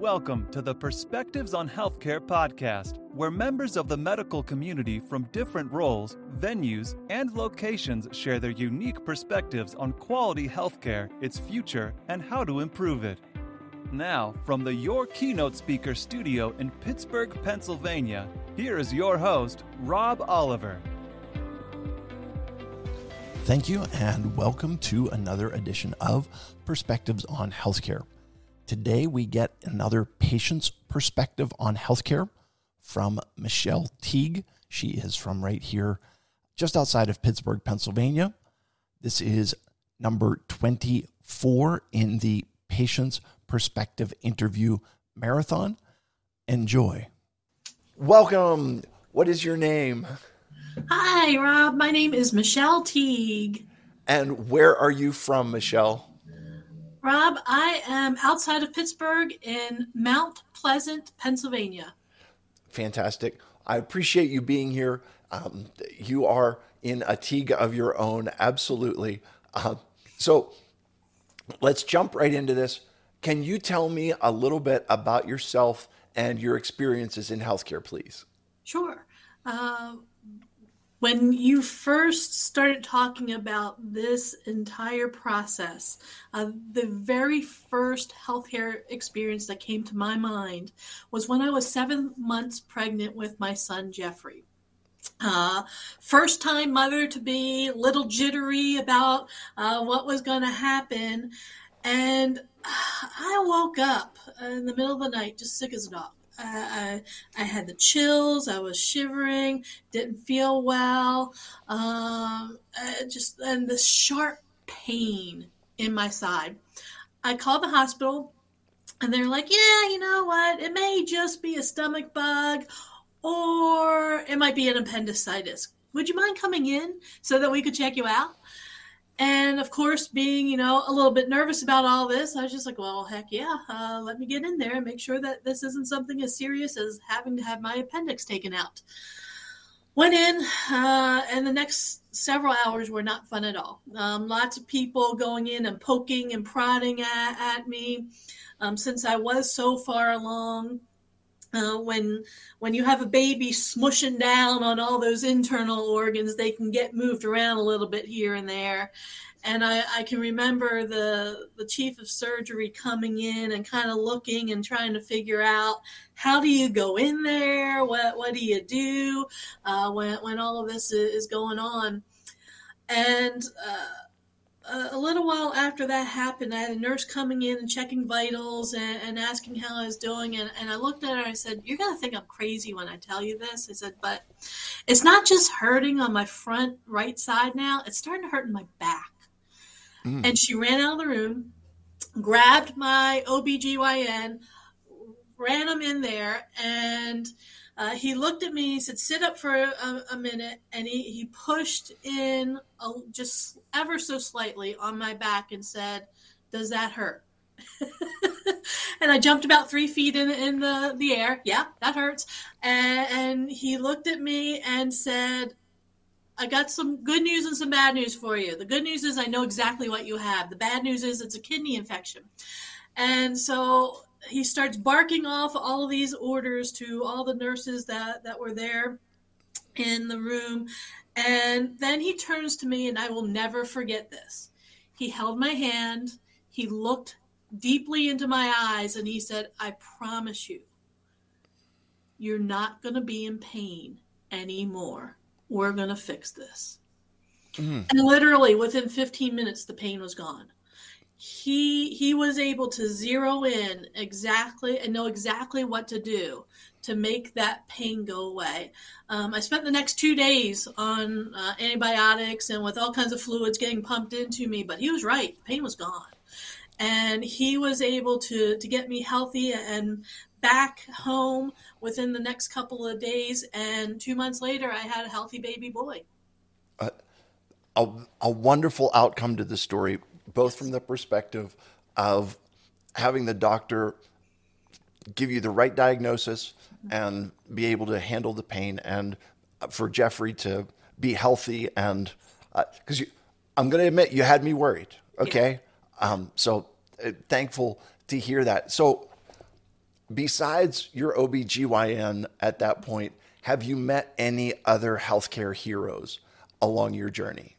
Welcome to the Perspectives on Healthcare podcast, where members of the medical community from different roles, venues, and locations share their unique perspectives on quality healthcare, its future, and how to improve it. Now, from the Your Keynote Speaker studio in Pittsburgh, Pennsylvania, here is your host, Rob Oliver. Thank you, and welcome to another edition of Perspectives on Healthcare. Today, we get another patient's perspective on healthcare from Michelle Teague. She is from right here, just outside of Pittsburgh, Pennsylvania. This is number 24 in the Patient's Perspective Interview Marathon. Enjoy. Welcome. What is your name? Hi, Rob. My name is Michelle Teague. And where are you from, Michelle? Rob, I am outside of Pittsburgh in Mount Pleasant, Pennsylvania. Fantastic. I appreciate you being here. Um, you are in a Teague of your own, absolutely. Uh, so let's jump right into this. Can you tell me a little bit about yourself and your experiences in healthcare, please? Sure. Uh, when you first started talking about this entire process, uh, the very first healthcare experience that came to my mind was when I was seven months pregnant with my son, Jeffrey. Uh, first time mother to be, little jittery about uh, what was going to happen. And I woke up in the middle of the night, just sick as a dog. I, I, had the chills. I was shivering. Didn't feel well. Um, just and the sharp pain in my side. I called the hospital, and they're like, "Yeah, you know what? It may just be a stomach bug, or it might be an appendicitis. Would you mind coming in so that we could check you out?" And of course, being, you know, a little bit nervous about all this, I was just like, well, heck yeah, uh, let me get in there and make sure that this isn't something as serious as having to have my appendix taken out. Went in, uh, and the next several hours were not fun at all. Um, lots of people going in and poking and prodding at, at me. Um, since I was so far along, uh, when when you have a baby smushing down on all those internal organs, they can get moved around a little bit here and there. And I, I can remember the the chief of surgery coming in and kind of looking and trying to figure out how do you go in there, what what do you do uh, when when all of this is going on, and. Uh, a little while after that happened, I had a nurse coming in and checking vitals and, and asking how I was doing. And, and I looked at her and I said, You're going to think I'm crazy when I tell you this. I said, But it's not just hurting on my front right side now, it's starting to hurt in my back. Mm. And she ran out of the room, grabbed my OBGYN, ran him in there, and uh, he looked at me, he said, sit up for a, a minute, and he, he pushed in a, just ever so slightly on my back and said, Does that hurt? and I jumped about three feet in, in the, the air. Yeah, that hurts. And, and he looked at me and said, I got some good news and some bad news for you. The good news is I know exactly what you have. The bad news is it's a kidney infection. And so he starts barking off all of these orders to all the nurses that, that were there in the room. And then he turns to me, and I will never forget this. He held my hand, he looked deeply into my eyes, and he said, I promise you, you're not going to be in pain anymore. We're going to fix this. Mm. And literally within 15 minutes, the pain was gone he he was able to zero in exactly and know exactly what to do to make that pain go away. Um, I spent the next two days on uh, antibiotics and with all kinds of fluids getting pumped into me, but he was right. The pain was gone, and he was able to to get me healthy and back home within the next couple of days. And two months later, I had a healthy baby boy. Uh, a, a wonderful outcome to the story both from the perspective of having the doctor give you the right diagnosis and be able to handle the pain, and for Jeffrey to be healthy and because uh, I'm going to admit you had me worried. Okay, yeah. um, so uh, thankful to hear that. So besides your OBGYN at that point, have you met any other healthcare heroes along your journey?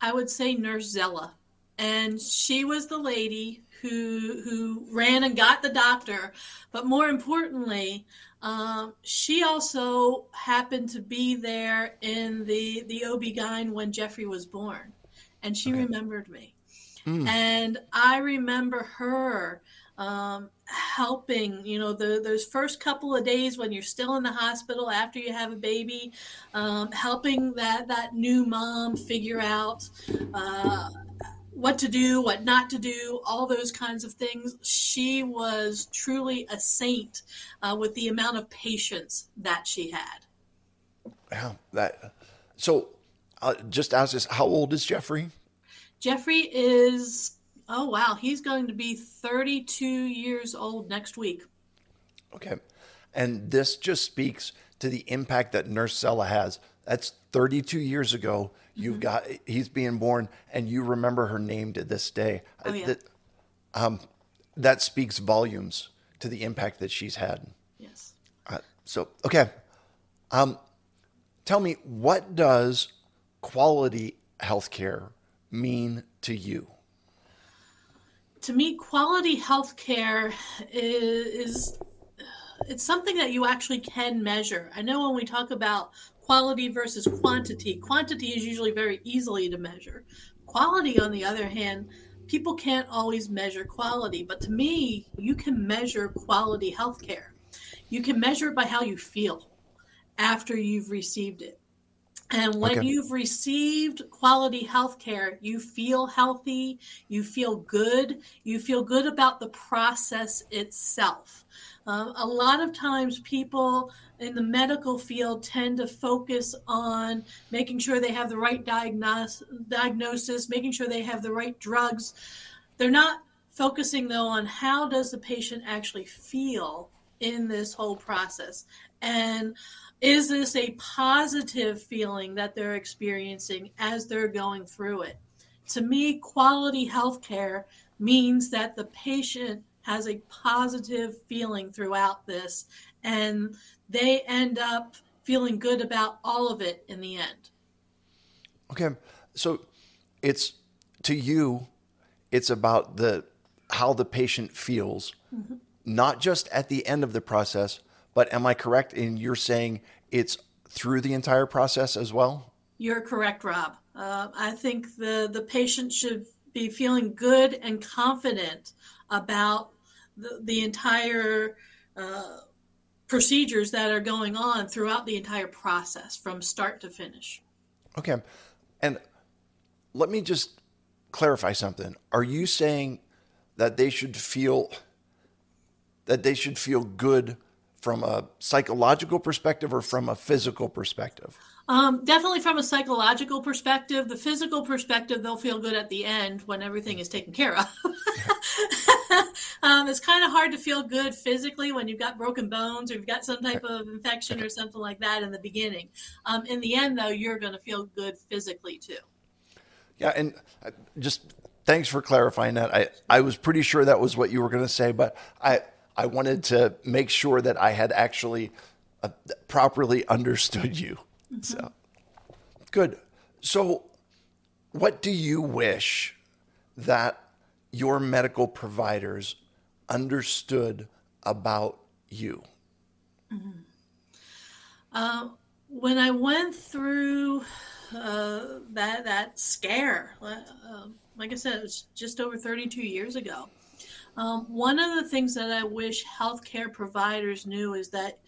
I would say Nurse Zella. And she was the lady who who ran and got the doctor. But more importantly, um, she also happened to be there in the the OB-GYN when Jeffrey was born. And she okay. remembered me. Mm. And I remember her um, helping you know the, those first couple of days when you're still in the hospital after you have a baby um, helping that that new mom figure out uh, what to do what not to do all those kinds of things she was truly a saint uh, with the amount of patience that she had yeah that so uh, just ask this how old is jeffrey jeffrey is Oh, wow. He's going to be 32 years old next week. Okay. And this just speaks to the impact that Nurse Sella has. That's 32 years ago. You've mm-hmm. got, he's being born, and you remember her name to this day. Oh, yeah. That, um, that speaks volumes to the impact that she's had. Yes. Uh, so, okay. Um, tell me, what does quality healthcare mean to you? to me, quality healthcare is, is it's something that you actually can measure. I know when we talk about quality versus quantity, quantity is usually very easily to measure. Quality, on the other hand, people can't always measure quality, but to me, you can measure quality healthcare. You can measure it by how you feel after you've received it. And when okay. you've received quality health care, you feel healthy, you feel good, you feel good about the process itself. Uh, a lot of times, people in the medical field tend to focus on making sure they have the right diagnos- diagnosis, making sure they have the right drugs. They're not focusing, though, on how does the patient actually feel in this whole process. And is this a positive feeling that they're experiencing as they're going through it? To me, quality healthcare means that the patient has a positive feeling throughout this and they end up feeling good about all of it in the end. Okay. So it's to you, it's about the how the patient feels, mm-hmm. Not just at the end of the process, but am I correct in you're saying it's through the entire process as well? You're correct, Rob. Uh, I think the, the patient should be feeling good and confident about the, the entire uh, procedures that are going on throughout the entire process from start to finish. Okay. And let me just clarify something. Are you saying that they should feel that they should feel good from a psychological perspective or from a physical perspective? Um, definitely from a psychological perspective. The physical perspective, they'll feel good at the end when everything is taken care of. um, it's kind of hard to feel good physically when you've got broken bones or you've got some type of infection or something like that in the beginning. Um, in the end, though, you're going to feel good physically too. Yeah, and uh, just thanks for clarifying that. I, I was pretty sure that was what you were going to say, but I I wanted to make sure that I had actually uh, properly understood you. Mm-hmm. So good. So, what do you wish that your medical providers understood about you? Mm-hmm. Uh, when I went through uh, that that scare, uh, like I said, it was just over 32 years ago. Um, one of the things that I wish healthcare providers knew is that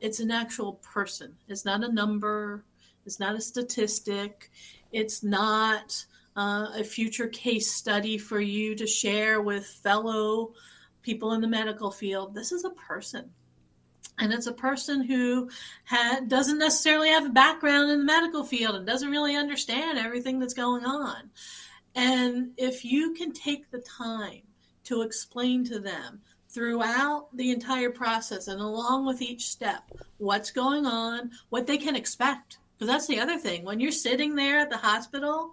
it's an actual person. It's not a number. It's not a statistic. It's not uh, a future case study for you to share with fellow people in the medical field. This is a person. And it's a person who ha- doesn't necessarily have a background in the medical field and doesn't really understand everything that's going on. And if you can take the time to explain to them throughout the entire process and along with each step what's going on, what they can expect. Because that's the other thing. When you're sitting there at the hospital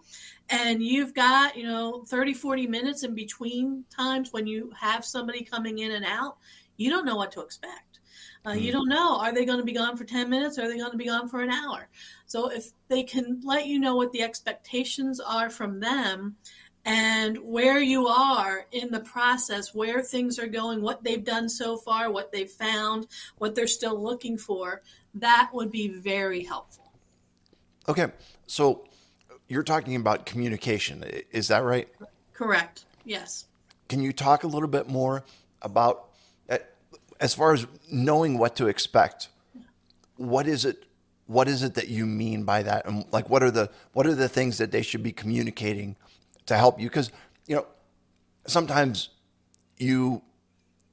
and you've got, you know, 30, 40 minutes in between times when you have somebody coming in and out, you don't know what to expect. Uh, You don't know are they going to be gone for 10 minutes or are they going to be gone for an hour? So if they can let you know what the expectations are from them and where you are in the process, where things are going, what they've done so far, what they've found, what they're still looking for, that would be very helpful. Okay. So you're talking about communication. Is that right? Correct. Yes. Can you talk a little bit more about, as far as knowing what to expect? What is it? What is it that you mean by that? And like, what are the what are the things that they should be communicating to help you because you know sometimes you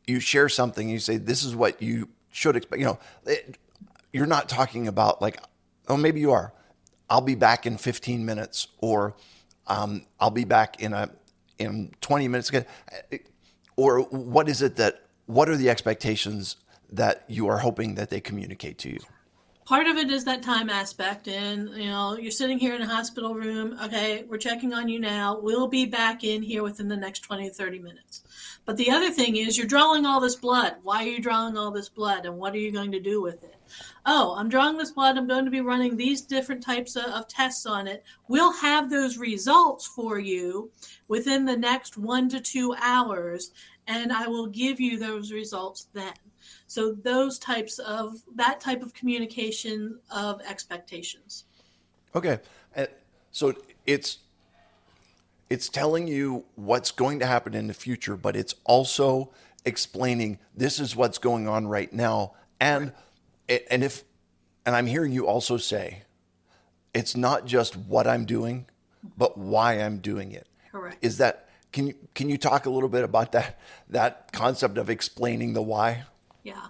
you share something you say this is what you should expect you know it, you're not talking about like oh maybe you are. I'll be back in 15 minutes or um, i'll be back in a in 20 minutes or what is it that what are the expectations that you are hoping that they communicate to you part of it is that time aspect and you know you're sitting here in a hospital room. Okay we're checking on you now. We'll be back in here within the next 20 to 30 minutes. But the other thing is you're drawing all this blood. Why are you drawing all this blood and what are you going to do with it? Oh i'm drawing this blood. I'm going to be running these different types of, of tests on it. We'll have those results for you within the next one to two hours and i will give you those results then so those types of that type of communication of expectations. Okay, so it's it's telling you what's going to happen in the future, but it's also explaining this is what's going on right now, and and if and I'm hearing you also say it's not just what I'm doing, but why I'm doing it. Correct. Is that can you can you talk a little bit about that that concept of explaining the why? Yeah.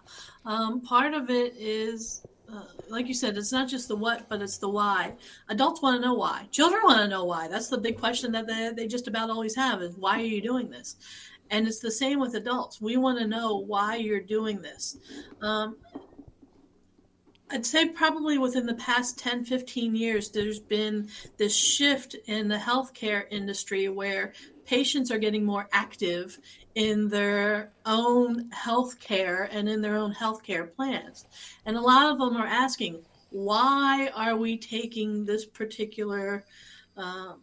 Um, part of it is, uh, like you said, it's not just the what, but it's the why. Adults want to know why. Children want to know why. That's the big question that they, they just about always have is why are you doing this? And it's the same with adults. We want to know why you're doing this. Um, I'd say probably within the past 10, 15 years, there's been this shift in the healthcare industry where patients are getting more active in their own health care and in their own health care plans. And a lot of them are asking, why are we taking this particular um,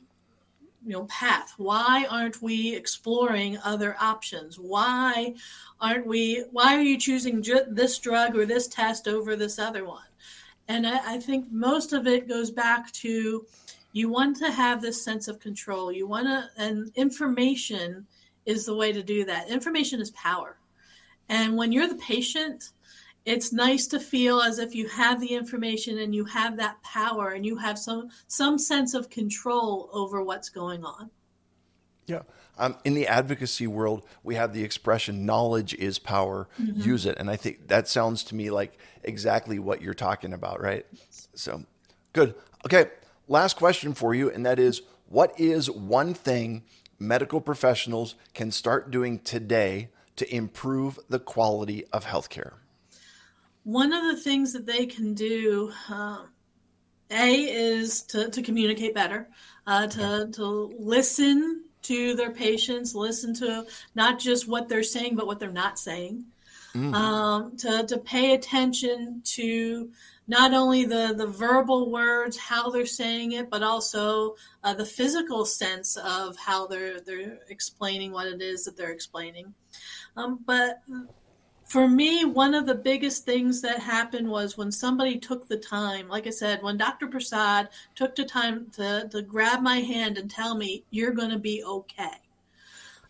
you know path? Why aren't we exploring other options? Why aren't we why are you choosing ju- this drug or this test over this other one? And I, I think most of it goes back to you want to have this sense of control you want to and information is the way to do that. Information is power. And when you're the patient, it's nice to feel as if you have the information and you have that power and you have some some sense of control over what's going on. Yeah. Um, in the advocacy world, we have the expression "knowledge is power." Mm-hmm. Use it, and I think that sounds to me like exactly what you're talking about, right? So, good. Okay, last question for you, and that is, what is one thing medical professionals can start doing today to improve the quality of healthcare? One of the things that they can do, uh, A, is to, to communicate better, uh, to, to listen to their patients, listen to not just what they're saying, but what they're not saying. Mm-hmm. Um, to, to pay attention to not only the, the verbal words, how they're saying it, but also uh, the physical sense of how they're they're explaining what it is that they're explaining. Um, but for me, one of the biggest things that happened was when somebody took the time, like I said, when Dr. Prasad took the time to, to grab my hand and tell me, you're going to be okay.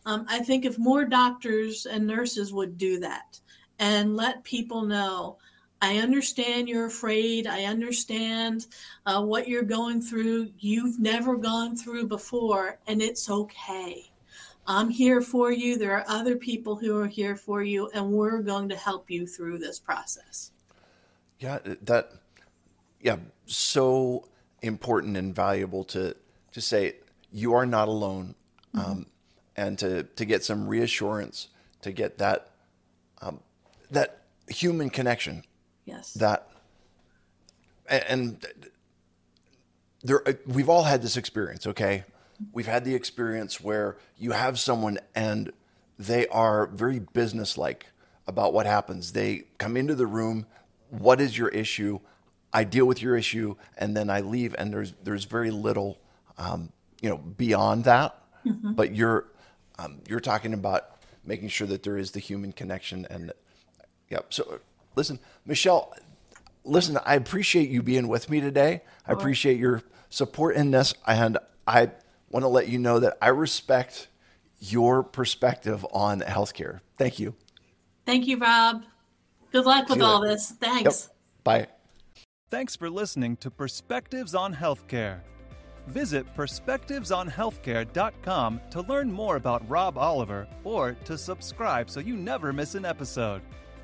Um, I think if more doctors and nurses would do that and let people know I understand you're afraid. I understand uh, what you're going through. You've never gone through before, and it's okay. I'm here for you. There are other people who are here for you, and we're going to help you through this process. Yeah, that, yeah, so important and valuable to to say you are not alone, mm-hmm. um, and to to get some reassurance, to get that um, that human connection Yes. That and there we've all had this experience, okay? We've had the experience where you have someone and they are very businesslike. about what happens. They come into the room. What is your issue? I deal with your issue, and then I leave. And there's there's very little, um, you know, beyond that. Mm-hmm. But you're um, you're talking about making sure that there is the human connection. And yeah, so listen, Michelle, listen. I appreciate you being with me today. I appreciate your support in this, and I want to let you know that I respect your perspective on healthcare. Thank you. Thank you, Rob. Good luck with all this. Thanks. Yep. Bye. Thanks for listening to Perspectives on Healthcare. Visit perspectivesonhealthcare.com to learn more about Rob Oliver or to subscribe so you never miss an episode.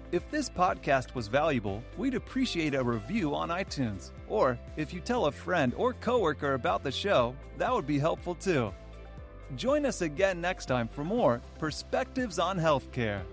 If this podcast was valuable, we'd appreciate a review on iTunes. Or if you tell a friend or coworker about the show, that would be helpful too. Join us again next time for more Perspectives on Healthcare.